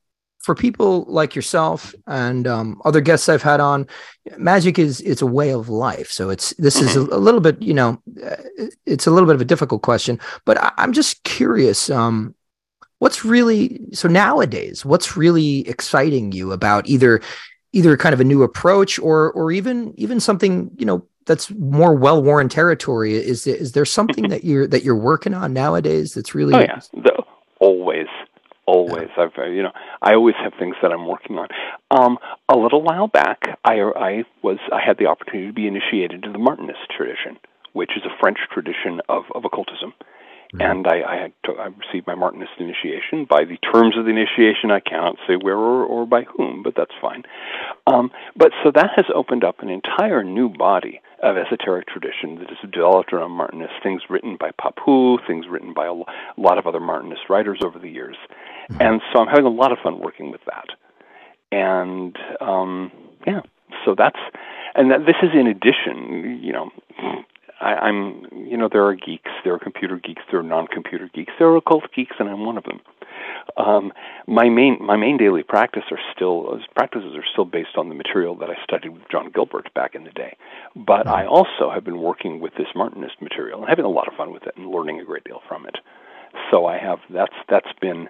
for people like yourself and um, other guests I've had on, magic is it's a way of life. So it's this is a, mm-hmm. a, little bit, you know, uh, it's a little bit of a difficult question, but I, am just curious. Um, what's really so nowadays what's really exciting you about either either kind of a new approach or or even even something you know that's more well-worn territory is is there something that you're that you're working on nowadays that's really oh yeah the, always always yeah. i've uh, you know i always have things that i'm working on um a little while back i i was i had the opportunity to be initiated into the martinist tradition which is a french tradition of of occultism Mm-hmm. And I, I, had to, I received my Martinist initiation. By the terms of the initiation, I cannot say where or, or by whom, but that's fine. Um, but so that has opened up an entire new body of esoteric tradition that is developed around Martinists, things written by Papus, things written by a lot of other Martinist writers over the years. Mm-hmm. And so I'm having a lot of fun working with that. And um, yeah, so that's, and that, this is in addition, you know, I, I'm, you know, there are geeks, there are computer geeks, there are non-computer geeks, there are occult geeks, and I'm one of them. Um, my main my main daily practice are still practices are still based on the material that I studied with John Gilbert back in the day, but I also have been working with this Martinist material and having a lot of fun with it and learning a great deal from it. So I have that's that's been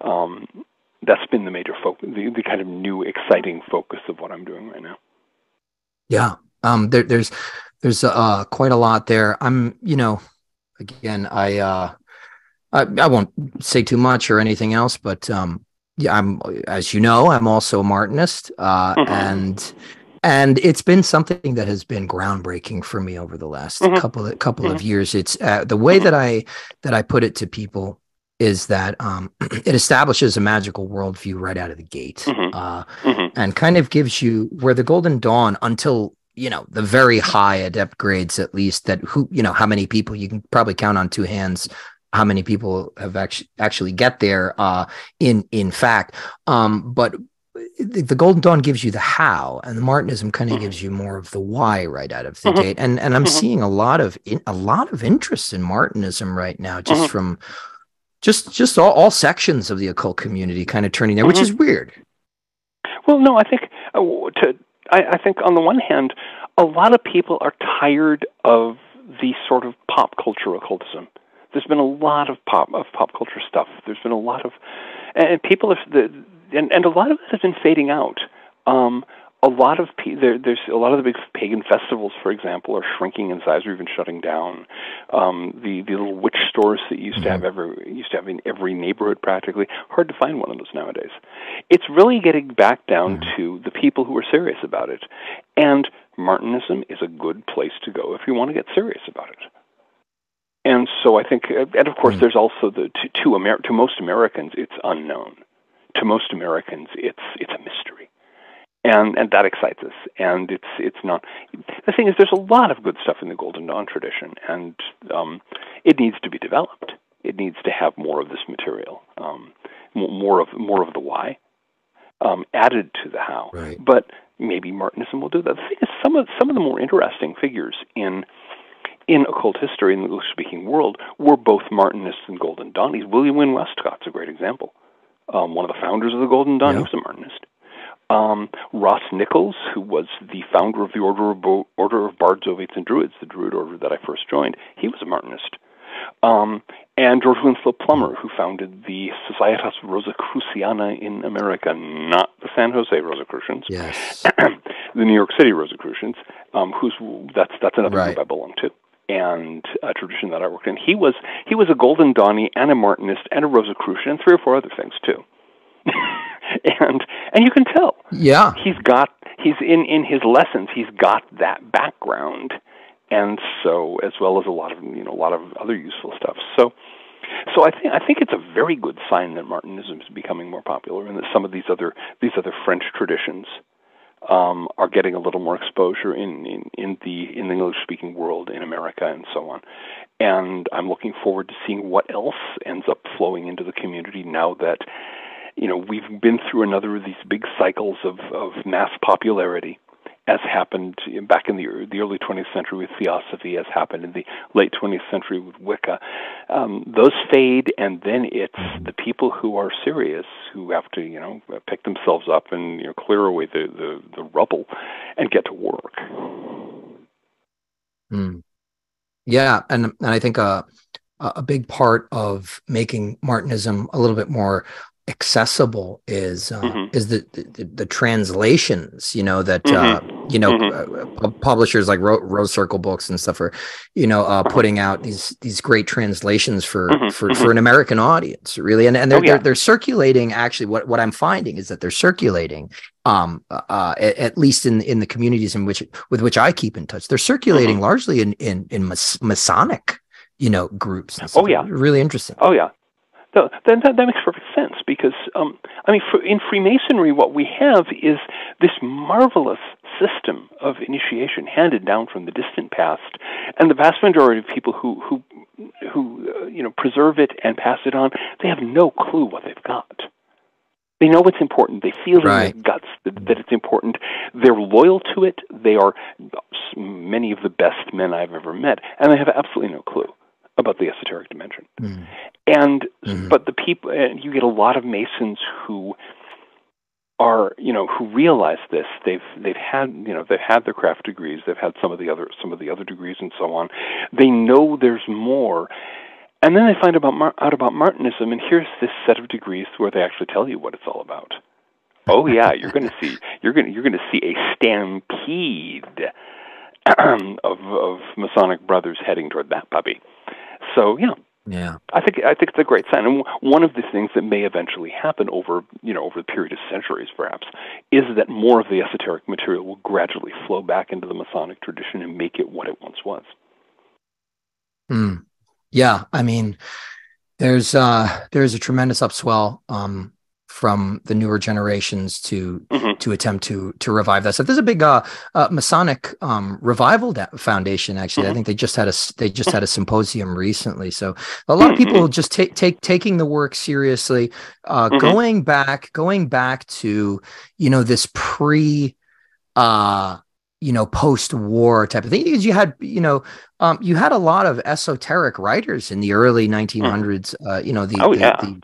um, that's been the major focus, the, the kind of new exciting focus of what I'm doing right now. Yeah, um, there, there's there's uh, quite a lot there. I'm, you know, again, I, uh, I, I won't say too much or anything else, but um, yeah, I'm, as you know, I'm also a Martinist, uh, mm-hmm. and and it's been something that has been groundbreaking for me over the last mm-hmm. couple of couple mm-hmm. of years. It's uh, the way that I that I put it to people is that um, it establishes a magical worldview right out of the gate, mm-hmm. uh, mm-hmm. and kind of gives you where the Golden Dawn until you know the very high adept grades at least that who you know how many people you can probably count on two hands how many people have actually actually get there uh in in fact um but the, the golden dawn gives you the how and the martinism kind of mm-hmm. gives you more of the why right out of the mm-hmm. gate and and i'm mm-hmm. seeing a lot of in, a lot of interest in martinism right now just mm-hmm. from just just all, all sections of the occult community kind of turning there which mm-hmm. is weird well no i think uh, to I, I think on the one hand, a lot of people are tired of the sort of pop culture occultism. There's been a lot of pop of pop culture stuff. There's been a lot of, and people have the, and, and a lot of it has been fading out. Um, a lot of there, there's a lot of the big pagan festivals, for example, are shrinking in size or even shutting down. Um, the the little witch stores that used mm-hmm. to have every used to have in every neighborhood practically hard to find one of those nowadays. It's really getting back down mm-hmm. to the people who are serious about it, and Martinism is a good place to go if you want to get serious about it. And so I think, and of course, mm-hmm. there's also the to to, Amer- to most Americans, it's unknown. To most Americans, it's it's a mystery and and that excites us. And it's it's not. The thing is, there's a lot of good stuff in the Golden Dawn tradition, and um, it needs to be developed. It needs to have more of this material, um, more of more of the why, um, added to the how. Right. But maybe Martinism will do that. The thing is, some of some of the more interesting figures in in occult history in the English-speaking world were both Martinists and Golden Dawnies. William Wynn Westcott's a great example. Um, one of the founders of the Golden Dawn, yeah. he was a Martinist. Um, Ross Nichols, who was the founder of the Order of, Bo- Order of Bards, Ovates, and Druids, the Druid order that I first joined, he was a Martinist. Um, and George Winslow Plummer, who founded the Societas Rosicruciana in America, not the San Jose Rosicrucians, yes. the New York City Rosicrucians, um, who's that's that's another right. group I belong to, and a tradition that I worked in. He was he was a Golden Donny and a Martinist and a Rosicrucian and three or four other things too. and and you can tell. Yeah, he's got he's in in his lessons. He's got that background, and so as well as a lot of you know a lot of other useful stuff. So. So I think I think it's a very good sign that Martinism is becoming more popular, and that some of these other these other French traditions um, are getting a little more exposure in, in, in the in the English speaking world in America and so on. And I'm looking forward to seeing what else ends up flowing into the community now that you know, we've been through another of these big cycles of, of mass popularity, as happened back in the, the early 20th century with Theosophy, as happened in the late 20th century with Wicca. Um, those fade, and then it's the people who are serious who have to, you know, pick themselves up and you know, clear away the, the, the rubble and get to work. Mm. Yeah, and and I think uh, a big part of making Martinism a little bit more accessible is uh, mm-hmm. is the, the, the translations you know that uh, mm-hmm. uh, you know mm-hmm. uh, publishers like Ro- Rose Circle Books and stuff are you know uh, putting out these these great translations for mm-hmm. for for mm-hmm. an American audience really and and they're, oh, yeah. they're, they're circulating actually what what I'm finding is that they're circulating um uh, at, at, least in in the communities in which with which I keep in touch they're circulating mm-hmm. largely in in in Masonic you know groups oh yeah really interesting oh yeah no, that, that, that makes perfect sense because, um, I mean, for, in Freemasonry, what we have is this marvelous system of initiation handed down from the distant past, and the vast majority of people who who who uh, you know preserve it and pass it on, they have no clue what they've got. They know it's important. They feel right. in their guts that, that it's important. They're loyal to it. They are many of the best men I've ever met, and they have absolutely no clue about the esoteric dimension. Mm. And mm-hmm. but the people and you get a lot of masons who are you know who realize this they've they've had you know they've had their craft degrees they've had some of the other some of the other degrees and so on they know there's more and then they find about out about martinism and here's this set of degrees where they actually tell you what it's all about oh yeah you're going to see you're going you're going to see a stampede of of masonic brothers heading toward that puppy so yeah, yeah, I think I think it's a great sign, and one of the things that may eventually happen over you know over the period of centuries, perhaps, is that more of the esoteric material will gradually flow back into the Masonic tradition and make it what it once was. Mm. Yeah, I mean, there's uh, there's a tremendous upswell um, from the newer generations to mm-hmm. to attempt to to revive that stuff. There's a big uh, uh, Masonic um, revival da- foundation. Actually, mm-hmm. I think they just had a they just had a symposium recently. So a lot of people mm-hmm. just take take taking the work seriously, uh, mm-hmm. going back going back to you know this pre. Uh, you know post-war type of thing because you had you know um, you had a lot of esoteric writers in the early 1900s mm. uh, you know the, oh, the, yeah. the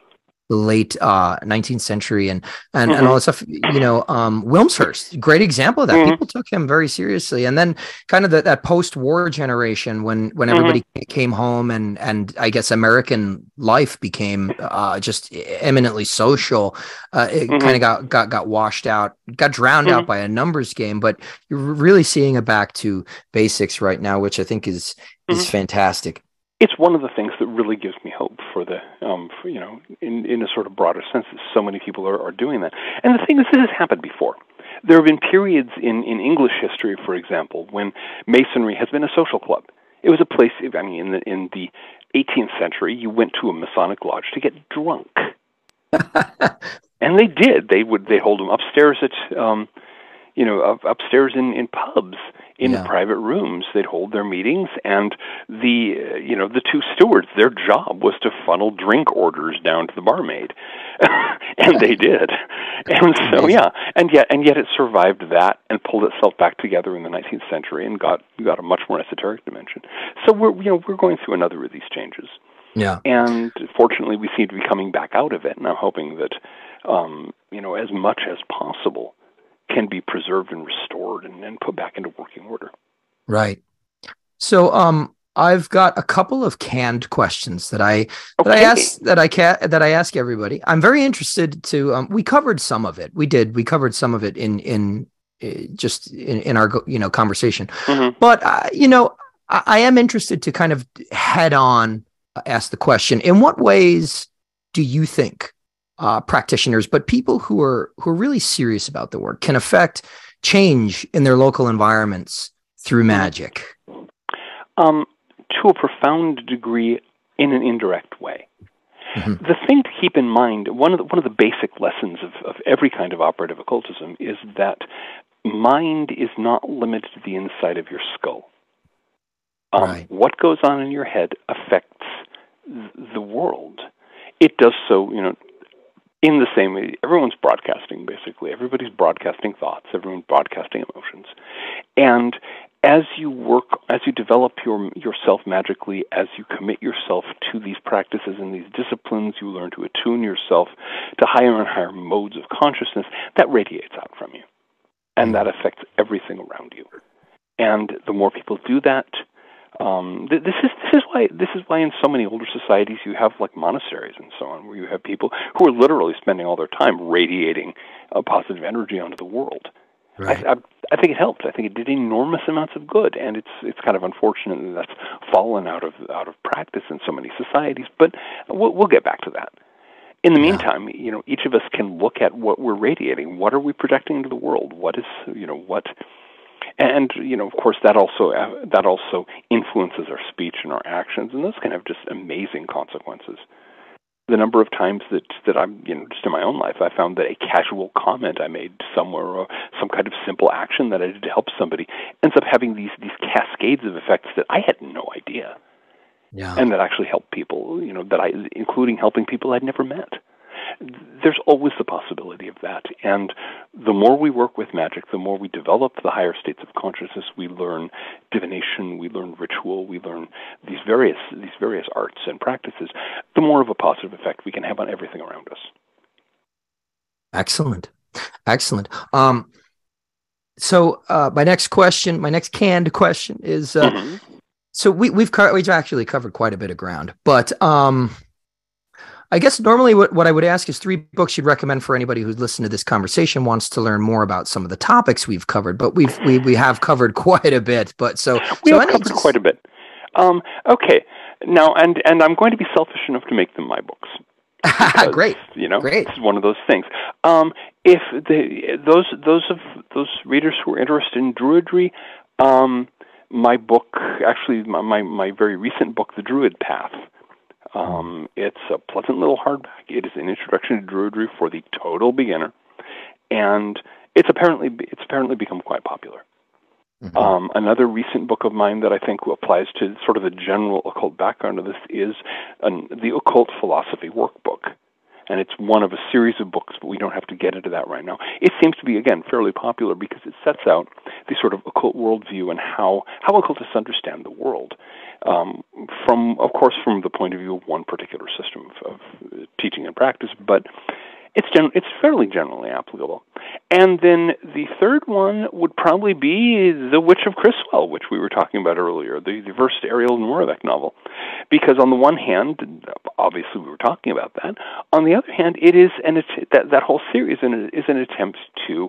late uh, 19th century and and, Mhm. and all that stuff. You know, um, Wilmshurst, great example of that. Mhm. People took him very seriously, and then kind of the, that post-war generation when when Mhm. everybody came home and and I guess American life became uh, just eminently social. Uh, it Mhm. kind of got got got washed out, got drowned out Mhm. by a numbers game. But you're really seeing a back to basics right now, which I think is is fantastic. it's one of the things that really gives me hope for the um for, you know in in a sort of broader sense that so many people are, are doing that. And the thing is this has happened before. There have been periods in in english history for example when masonry has been a social club. It was a place i mean in the in the 18th century you went to a masonic lodge to get drunk. And they did. They would they hold them upstairs at um you know up, upstairs in in pubs in Yeah. private rooms. They'd hold their meetings and the you know the two stewards their job was to funnel drink orders down to the barmaid. And they did. And so yeah. And yet and yet it survived that and pulled itself back together in the 19th century and got got a much more esoteric dimension. So we're you know we're going through another of these changes. Yeah. and fortunately we seem to be coming back out of it and i'm hoping that um, you know as much as possible can be preserved and restored and, and put back into working order Right. So um I've got a couple of canned questions that I that I ask that I ca- that I ask everybody. I'm very interested to um we covered some of it. We did. We covered some of it in in uh, just in, in our you know conversation. Mhm. But uh, you know I, I am interested to kind of head on ask the question in what ways do you think uh, practitioners, but people who are who are really serious about the work, can affect change in their local environments through magic. um, to a profound degree in an indirect way. Mhm. The thing to keep in mind, one of the, one of the basic lessons of, of every kind of operative occultism is that mind is not limited to the inside of your skull. Um, Right. What goes on in your head affects th- the world. It does so, you know, in the same way. Everyone's broadcasting, basically. Everybody's broadcasting thoughts. Everyone's broadcasting emotions, and as you work, as you develop your yourself magically, as you commit yourself to these practices and these disciplines, you learn to attune yourself to higher and higher modes of consciousness. That radiates out from you, and that affects everything around you. And the more people do that, um, th- this is this is why this is why in so many older societies you have like monasteries and so on, where you have people who are literally spending all their time radiating a positive energy onto the world. I, I, I think it helped. I think it did enormous amounts of good, and it's it's kind of unfortunate that that's fallen out of out of practice in so many societies. But we'll, we'll get back to that. In the Yeah. meantime, you know, each of us can look at what we're radiating. What are we projecting into the world? What is you know what, and you know, of course, that also uh, that also influences our speech and our actions, and those can have just amazing consequences the number of times that that I'm you know just in my own life I found that a casual comment I made somewhere or some kind of simple action that I did to help somebody ends up having these these cascades of effects that I had no idea Yeah. and that actually helped people you know that I including helping people I'd never met there's always the possibility of that and the more we work with magic the more we develop the higher states of consciousness we learn divination we learn ritual we learn these various these various arts and practices the more of a positive effect we can have on everything around us Excellent. Excellent. Um, so uh, my next question, my next canned question is uh, Mhm. so we we've co- we've actually covered quite a bit of ground, but um, I guess normally what, what I would ask is three books you'd recommend for anybody who's listened to this conversation wants to learn more about some of the topics we've covered, but we've we we have covered quite a bit. But so we so have covered just- quite a bit um, okay now and and I'm going to be selfish enough to make them my books because, great. You know, Great. This is one of those things. Um, if the those those of those readers who are interested in druidry, um, my book, actually, my, my my very recent book, The Druid Path. Um, it's a pleasant little hardback. It is an introduction to druidry for the total beginner, and it's apparently it's apparently become quite popular. Mhm. Um, another recent book of mine that I think applies to sort of the general occult background of this is an, the Occult Philosophy Workbook. And it's one of a series of books, but we don't have to get into that right now. It seems to be, again, fairly popular because it sets out the sort of occult worldview and how, how occultists understand the world. um, from, of course, from the point of view of one particular system of, of teaching and practice, but it's gen- it's fairly generally applicable. And then the third one would probably be The Witch of Criswell, which we were talking about earlier, the, the first Ariel Moravec novel. Because on the one hand, obviously we were talking about that. On the other hand, it is an that that whole series is an attempt to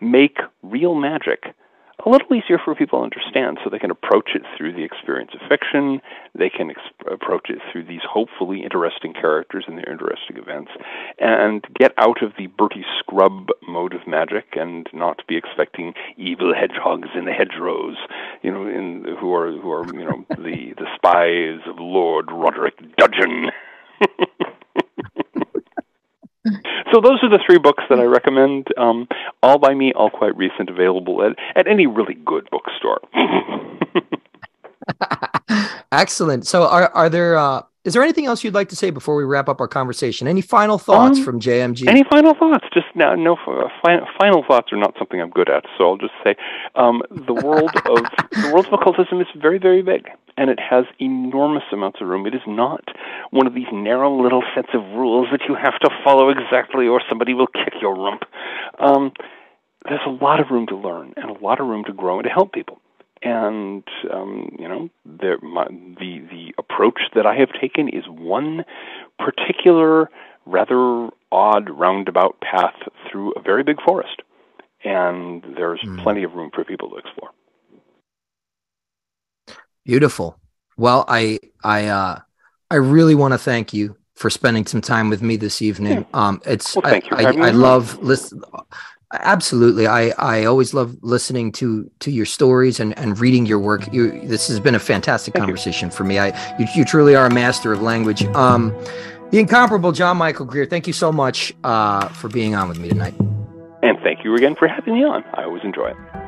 make real magic a little easier for people to understand so they can approach it through the experience of fiction. They can approach it through these hopefully interesting characters and their interesting events and get out of the Bertie Scrub mode of magic and not be expecting evil hedgehogs in the hedgerows, you know, in, who are, who are, you know, the, the spies of Lord Roderick Dudgeon. so those are the three books that I recommend. Um, all by me, all quite recent, available at, at any really good bookstore. Excellent. So, are are there uh, is there anything else you'd like to say before we wrap up our conversation? Any final thoughts um, from JMG? Any final thoughts? Just now, no fi- final thoughts are not something I'm good at. So I'll just say um, the world of the world of occultism is very, very big, and it has enormous amounts of room. It is not one of these narrow little sets of rules that you have to follow exactly, or somebody will kick your rump. Um, there's a lot of room to learn and a lot of room to grow and to help people and um, you know the, my, the the approach that I have taken is one particular rather odd roundabout path through a very big forest, and there's mm. plenty of room for people to explore. Beautiful. Well, I I uh, I really want to thank you for spending some time with me this evening. Yeah. Um, it's well, thank I, you I, I love listen Absolutely. I, I always love listening to to your stories and, and reading your work. You, this has been a fantastic Thank conversation you. for me. I you, you truly are a master of language. Um, the incomparable John Michael Greer, thank you so much uh, for being on with me tonight. And thank you again for having me on. I always enjoy it.